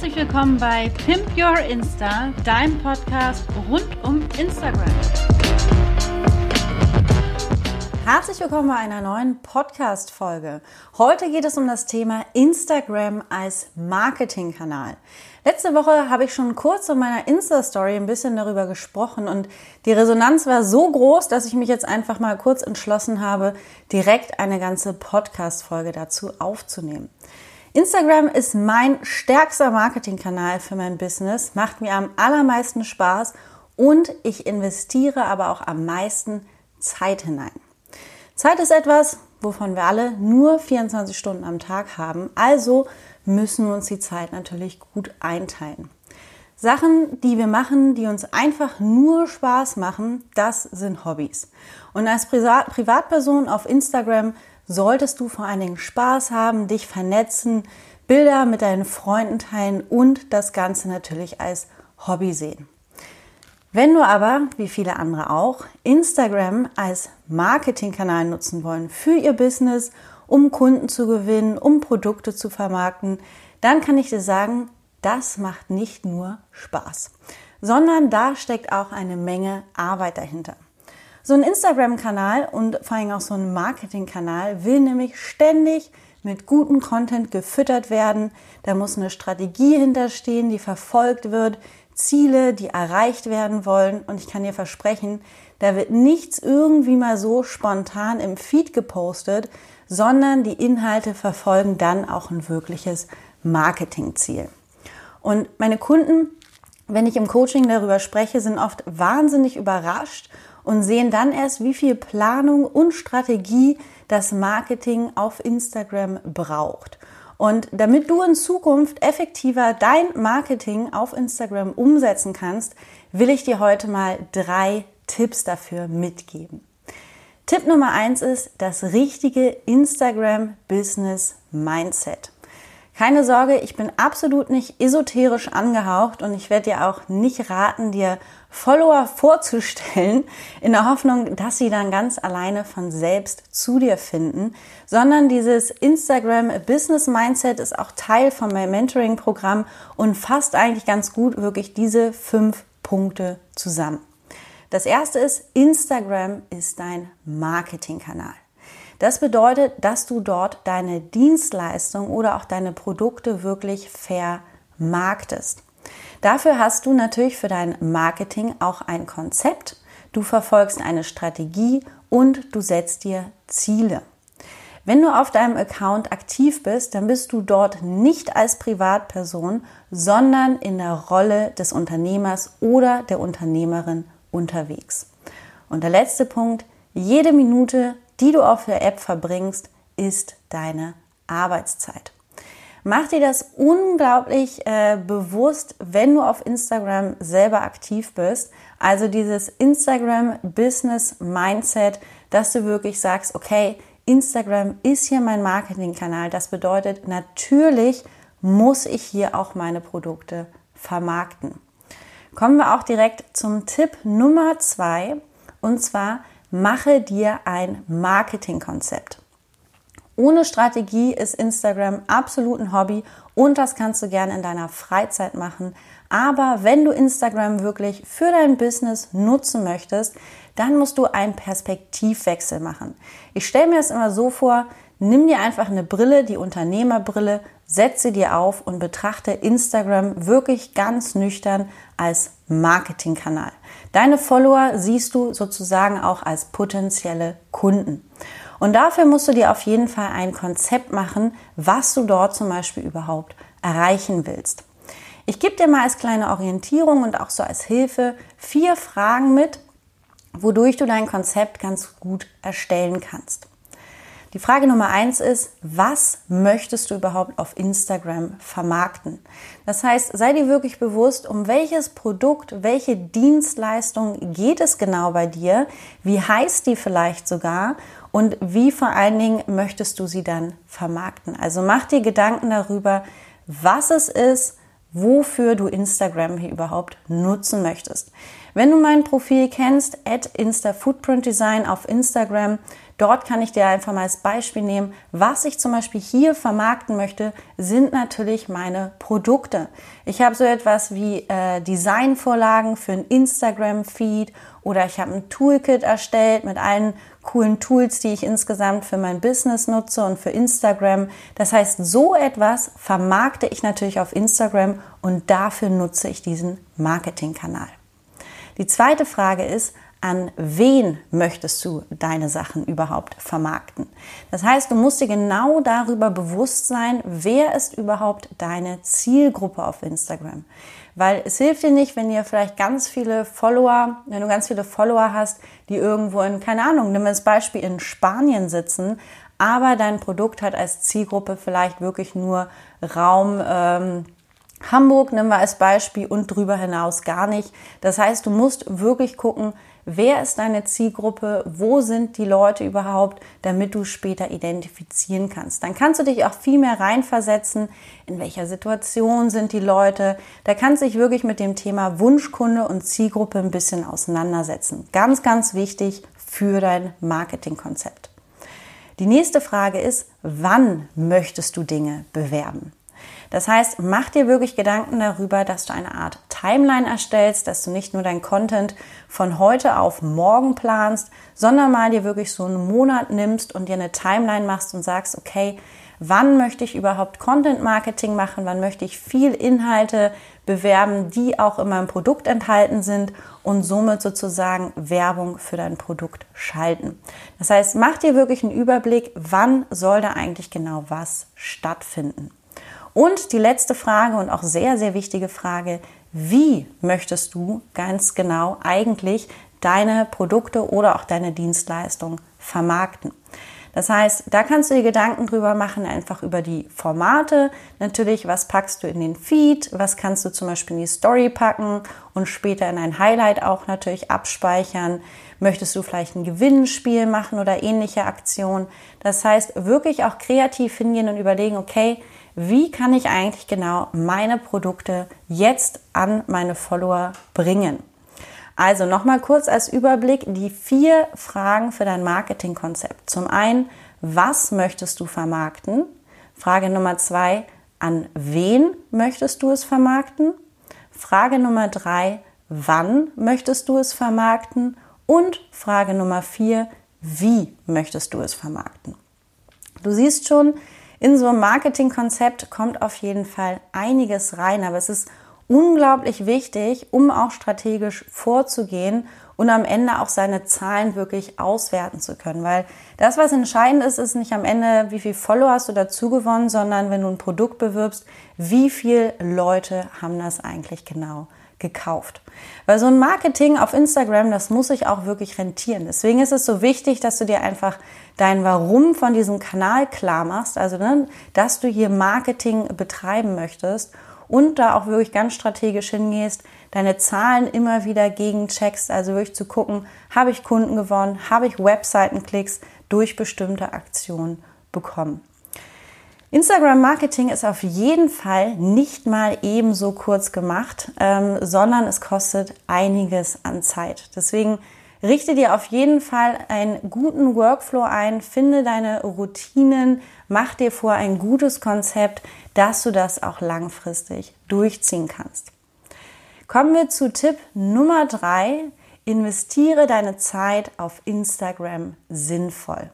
Herzlich willkommen bei Pimp Your Insta, deinem Podcast rund um Instagram. Herzlich willkommen bei einer neuen Podcast-Folge. Heute geht es um das Thema Instagram als Marketingkanal. Letzte Woche habe ich schon kurz in meiner Insta-Story ein bisschen darüber gesprochen und die Resonanz war so groß, dass ich mich jetzt einfach mal kurz entschlossen habe, direkt eine ganze Podcast-Folge dazu aufzunehmen. Instagram ist mein stärkster Marketingkanal für mein Business, macht mir am allermeisten Spaß und ich investiere aber auch am meisten Zeit hinein. Zeit ist etwas, wovon wir alle nur 24 Stunden am Tag haben, also müssen wir uns die Zeit natürlich gut einteilen. Sachen, die wir machen, die uns einfach nur Spaß machen, das sind Hobbys. Und als Privatperson auf Instagram solltest du vor allen Dingen Spaß haben, dich vernetzen, Bilder mit deinen Freunden teilen und das Ganze natürlich als Hobby sehen. Wenn du aber, wie viele andere auch, Instagram als Marketingkanal nutzen wollen für ihr Business, um Kunden zu gewinnen, um Produkte zu vermarkten, dann kann ich dir sagen, das macht nicht nur Spaß, sondern da steckt auch eine Menge Arbeit dahinter. So ein Instagram-Kanal und vor allem auch so ein Marketing-Kanal will nämlich ständig mit gutem Content gefüttert werden. Da muss eine Strategie hinterstehen, die verfolgt wird, Ziele, die erreicht werden wollen. Und ich kann dir versprechen, da wird nichts irgendwie mal so spontan im Feed gepostet, sondern die Inhalte verfolgen dann auch ein wirkliches Marketingziel. Und meine Kunden, wenn ich im Coaching darüber spreche, sind oft wahnsinnig überrascht und sehen dann erst, wie viel Planung und Strategie das Marketing auf Instagram braucht. Und damit du in Zukunft effektiver dein Marketing auf Instagram umsetzen kannst, will ich dir heute mal drei Tipps dafür mitgeben. Tipp Nummer eins ist das richtige Instagram Business Mindset. Keine Sorge, ich bin absolut nicht esoterisch angehaucht und ich werde dir auch nicht raten, dir Follower vorzustellen, in der Hoffnung, dass sie dann ganz alleine von selbst zu dir finden, sondern dieses Instagram Business Mindset ist auch Teil von meinem Mentoring-Programm und fasst eigentlich ganz gut wirklich diese fünf Punkte zusammen. Das erste ist, Instagram ist dein Marketingkanal. Das bedeutet, dass du dort deine Dienstleistung oder auch deine Produkte wirklich vermarktest. Dafür hast du natürlich für dein Marketing auch ein Konzept, du verfolgst eine Strategie und du setzt dir Ziele. Wenn du auf deinem Account aktiv bist, dann bist du dort nicht als Privatperson, sondern in der Rolle des Unternehmers oder der Unternehmerin unterwegs. Und der letzte Punkt, jede Minute, die du auf der App verbringst, ist deine Arbeitszeit. Mach dir das unglaublich äh, bewusst, wenn du auf Instagram selber aktiv bist. Also dieses Instagram Business Mindset, dass du wirklich sagst, okay, Instagram ist hier mein Marketingkanal. Das bedeutet, natürlich muss ich hier auch meine Produkte vermarkten. Kommen wir auch direkt zum Tipp Nummer zwei. Und zwar mache dir ein Marketingkonzept. Ohne Strategie ist Instagram absolut ein Hobby und das kannst du gerne in deiner Freizeit machen. Aber wenn du Instagram wirklich für dein Business nutzen möchtest, dann musst du einen Perspektivwechsel machen. Ich stelle mir es immer so vor, nimm dir einfach eine Brille, die Unternehmerbrille, setze dir auf und betrachte Instagram wirklich ganz nüchtern als Marketingkanal. Deine Follower siehst du sozusagen auch als potenzielle Kunden. Und dafür musst du dir auf jeden Fall ein Konzept machen, was du dort zum Beispiel überhaupt erreichen willst. Ich gebe dir mal als kleine Orientierung und auch so als Hilfe vier Fragen mit, wodurch du dein Konzept ganz gut erstellen kannst. Die Frage Nummer eins ist, was möchtest du überhaupt auf Instagram vermarkten? Das heißt, sei dir wirklich bewusst, um welches Produkt, welche Dienstleistung geht es genau bei dir? Wie heißt die vielleicht sogar? Und wie vor allen Dingen möchtest du sie dann vermarkten? Also mach dir Gedanken darüber, was es ist, wofür du Instagram hier überhaupt nutzen möchtest. Wenn du mein Profil kennst, at Insta Footprint Design auf Instagram, Dort kann ich dir einfach mal als Beispiel nehmen, was ich zum Beispiel hier vermarkten möchte, sind natürlich meine Produkte. Ich habe so etwas wie äh, Designvorlagen für ein Instagram-Feed oder ich habe ein Toolkit erstellt mit allen coolen Tools, die ich insgesamt für mein Business nutze und für Instagram. Das heißt, so etwas vermarkte ich natürlich auf Instagram und dafür nutze ich diesen Marketingkanal. Die zweite Frage ist, an wen möchtest du deine Sachen überhaupt vermarkten? Das heißt, du musst dir genau darüber bewusst sein, wer ist überhaupt deine Zielgruppe auf Instagram. Weil es hilft dir nicht, wenn ihr vielleicht ganz viele Follower, wenn du ganz viele Follower hast, die irgendwo in, keine Ahnung, nimm als Beispiel in Spanien sitzen, aber dein Produkt hat als Zielgruppe vielleicht wirklich nur Raum, ähm, Hamburg nehmen wir als Beispiel und darüber hinaus gar nicht. Das heißt, du musst wirklich gucken, wer ist deine Zielgruppe, wo sind die Leute überhaupt, damit du später identifizieren kannst. Dann kannst du dich auch viel mehr reinversetzen, in welcher Situation sind die Leute. Da kannst du dich wirklich mit dem Thema Wunschkunde und Zielgruppe ein bisschen auseinandersetzen. Ganz, ganz wichtig für dein Marketingkonzept. Die nächste Frage ist, wann möchtest du Dinge bewerben? Das heißt, mach dir wirklich Gedanken darüber, dass du eine Art Timeline erstellst, dass du nicht nur dein Content von heute auf morgen planst, sondern mal dir wirklich so einen Monat nimmst und dir eine Timeline machst und sagst, okay, wann möchte ich überhaupt Content Marketing machen, wann möchte ich viel Inhalte bewerben, die auch in meinem Produkt enthalten sind und somit sozusagen Werbung für dein Produkt schalten. Das heißt, mach dir wirklich einen Überblick, wann soll da eigentlich genau was stattfinden. Und die letzte Frage und auch sehr, sehr wichtige Frage, wie möchtest du ganz genau eigentlich deine Produkte oder auch deine Dienstleistung vermarkten? Das heißt, da kannst du dir Gedanken drüber machen, einfach über die Formate. Natürlich, was packst du in den Feed, was kannst du zum Beispiel in die Story packen und später in ein Highlight auch natürlich abspeichern. Möchtest du vielleicht ein Gewinnspiel machen oder ähnliche Aktionen? Das heißt, wirklich auch kreativ hingehen und überlegen, okay, wie kann ich eigentlich genau meine Produkte jetzt an meine Follower bringen. Also nochmal kurz als Überblick die vier Fragen für dein Marketingkonzept. Zum einen, was möchtest du vermarkten? Frage Nummer zwei, an wen möchtest du es vermarkten? Frage Nummer drei, wann möchtest du es vermarkten? Und Frage Nummer vier, wie möchtest du es vermarkten? Du siehst schon, in so einem Marketingkonzept kommt auf jeden Fall einiges rein, aber es ist unglaublich wichtig, um auch strategisch vorzugehen und am Ende auch seine Zahlen wirklich auswerten zu können. Weil das, was entscheidend ist, ist nicht am Ende, wie viel Follower hast du dazu gewonnen, sondern wenn du ein Produkt bewirbst, wie viele Leute haben das eigentlich genau gekauft. Weil so ein Marketing auf Instagram, das muss sich auch wirklich rentieren. Deswegen ist es so wichtig, dass du dir einfach dein Warum von diesem Kanal klar machst, also ne, dass du hier Marketing betreiben möchtest und da auch wirklich ganz strategisch hingehst, deine Zahlen immer wieder gegencheckst, also wirklich zu gucken, habe ich Kunden gewonnen, habe ich Webseitenklicks durch bestimmte Aktionen bekommen. Instagram Marketing ist auf jeden Fall nicht mal ebenso kurz gemacht, ähm, sondern es kostet einiges an Zeit. Deswegen richte dir auf jeden Fall einen guten Workflow ein, finde deine Routinen, mach dir vor ein gutes Konzept, dass du das auch langfristig durchziehen kannst. Kommen wir zu Tipp Nummer drei. Investiere deine Zeit auf Instagram sinnvoll.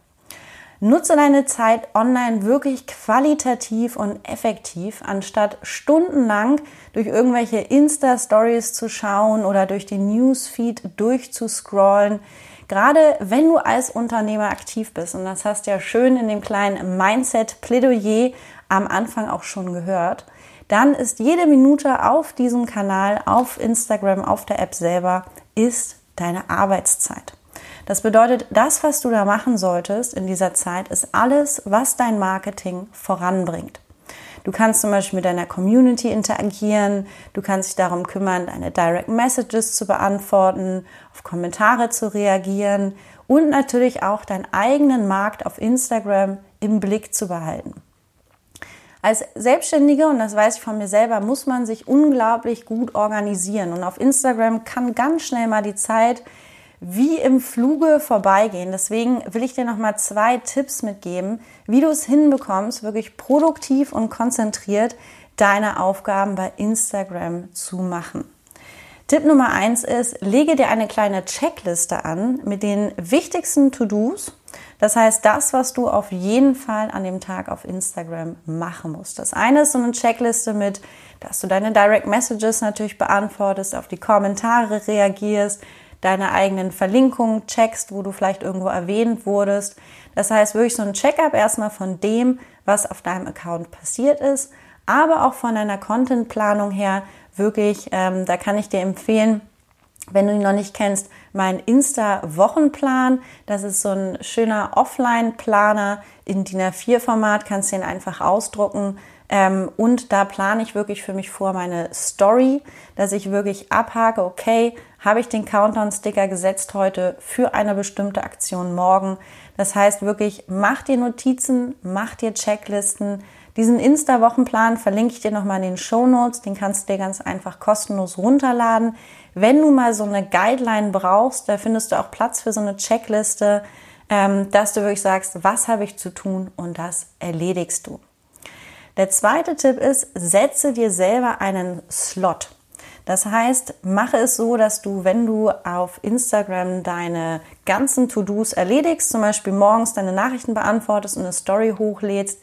Nutze deine Zeit online wirklich qualitativ und effektiv, anstatt stundenlang durch irgendwelche Insta-Stories zu schauen oder durch den Newsfeed durchzuscrollen. Gerade wenn du als Unternehmer aktiv bist, und das hast du ja schön in dem kleinen Mindset-Plädoyer am Anfang auch schon gehört, dann ist jede Minute auf diesem Kanal, auf Instagram, auf der App selber, ist deine Arbeitszeit. Das bedeutet, das, was du da machen solltest in dieser Zeit, ist alles, was dein Marketing voranbringt. Du kannst zum Beispiel mit deiner Community interagieren, du kannst dich darum kümmern, deine Direct Messages zu beantworten, auf Kommentare zu reagieren und natürlich auch deinen eigenen Markt auf Instagram im Blick zu behalten. Als Selbstständige, und das weiß ich von mir selber, muss man sich unglaublich gut organisieren. Und auf Instagram kann ganz schnell mal die Zeit wie im Fluge vorbeigehen. Deswegen will ich dir nochmal zwei Tipps mitgeben, wie du es hinbekommst, wirklich produktiv und konzentriert deine Aufgaben bei Instagram zu machen. Tipp Nummer eins ist, lege dir eine kleine Checkliste an mit den wichtigsten To-Dos. Das heißt, das, was du auf jeden Fall an dem Tag auf Instagram machen musst. Das eine ist so eine Checkliste mit, dass du deine Direct Messages natürlich beantwortest, auf die Kommentare reagierst, deine eigenen Verlinkungen checkst, wo du vielleicht irgendwo erwähnt wurdest. Das heißt, wirklich so ein Checkup erstmal von dem, was auf deinem Account passiert ist, aber auch von deiner Contentplanung her, wirklich, ähm, da kann ich dir empfehlen, wenn du ihn noch nicht kennst, mein Insta-Wochenplan. Das ist so ein schöner Offline-Planer in DIN A4-Format, kannst ihn einfach ausdrucken. Ähm, und da plane ich wirklich für mich vor meine Story, dass ich wirklich abhake, okay, habe ich den Countdown-Sticker gesetzt heute für eine bestimmte Aktion morgen. Das heißt wirklich, mach dir Notizen, mach dir Checklisten, diesen Insta-Wochenplan verlinke ich dir nochmal in den Show Notes. Den kannst du dir ganz einfach kostenlos runterladen. Wenn du mal so eine Guideline brauchst, da findest du auch Platz für so eine Checkliste, ähm, dass du wirklich sagst, was habe ich zu tun und das erledigst du. Der zweite Tipp ist, setze dir selber einen Slot. Das heißt, mache es so, dass du, wenn du auf Instagram deine ganzen To-Dos erledigst, zum Beispiel morgens deine Nachrichten beantwortest und eine Story hochlädst,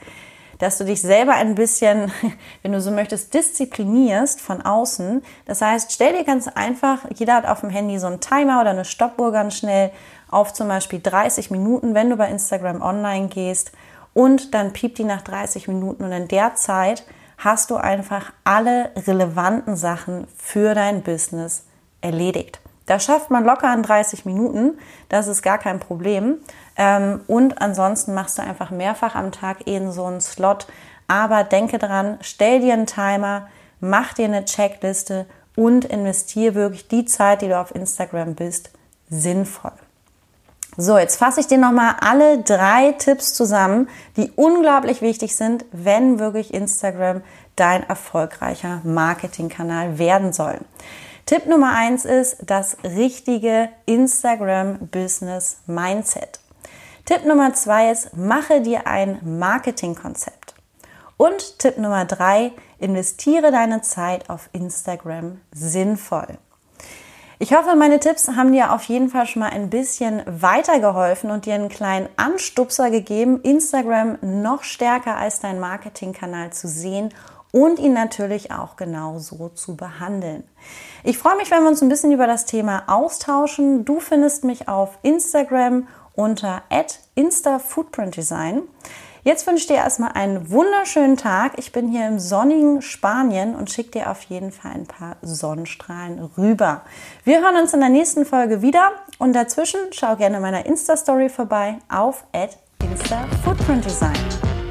dass du dich selber ein bisschen, wenn du so möchtest, disziplinierst von außen. Das heißt, stell dir ganz einfach, jeder hat auf dem Handy so einen Timer oder eine Stoppuhr ganz schnell auf zum Beispiel 30 Minuten, wenn du bei Instagram online gehst und dann piept die nach 30 Minuten und in der Zeit hast du einfach alle relevanten Sachen für dein Business erledigt. Das schafft man locker in 30 Minuten, das ist gar kein Problem. Ähm, und ansonsten machst du einfach mehrfach am Tag eben so einen Slot. Aber denke dran, stell dir einen Timer, mach dir eine Checkliste und investiere wirklich die Zeit, die du auf Instagram bist, sinnvoll. So, jetzt fasse ich dir nochmal alle drei Tipps zusammen, die unglaublich wichtig sind, wenn wirklich Instagram dein erfolgreicher Marketingkanal werden soll. Tipp Nummer eins ist das richtige Instagram Business Mindset. Tipp Nummer zwei ist, mache dir ein Marketingkonzept. Und Tipp Nummer drei, investiere deine Zeit auf Instagram sinnvoll. Ich hoffe, meine Tipps haben dir auf jeden Fall schon mal ein bisschen weitergeholfen und dir einen kleinen Anstupser gegeben, Instagram noch stärker als dein Marketingkanal zu sehen und ihn natürlich auch genau so zu behandeln. Ich freue mich, wenn wir uns ein bisschen über das Thema austauschen. Du findest mich auf Instagram unter @insta_footprintdesign. Jetzt wünsche ich dir erstmal einen wunderschönen Tag. Ich bin hier im sonnigen Spanien und schicke dir auf jeden Fall ein paar Sonnenstrahlen rüber. Wir hören uns in der nächsten Folge wieder und dazwischen schau gerne meiner Insta-Story vorbei auf @insta_footprintdesign.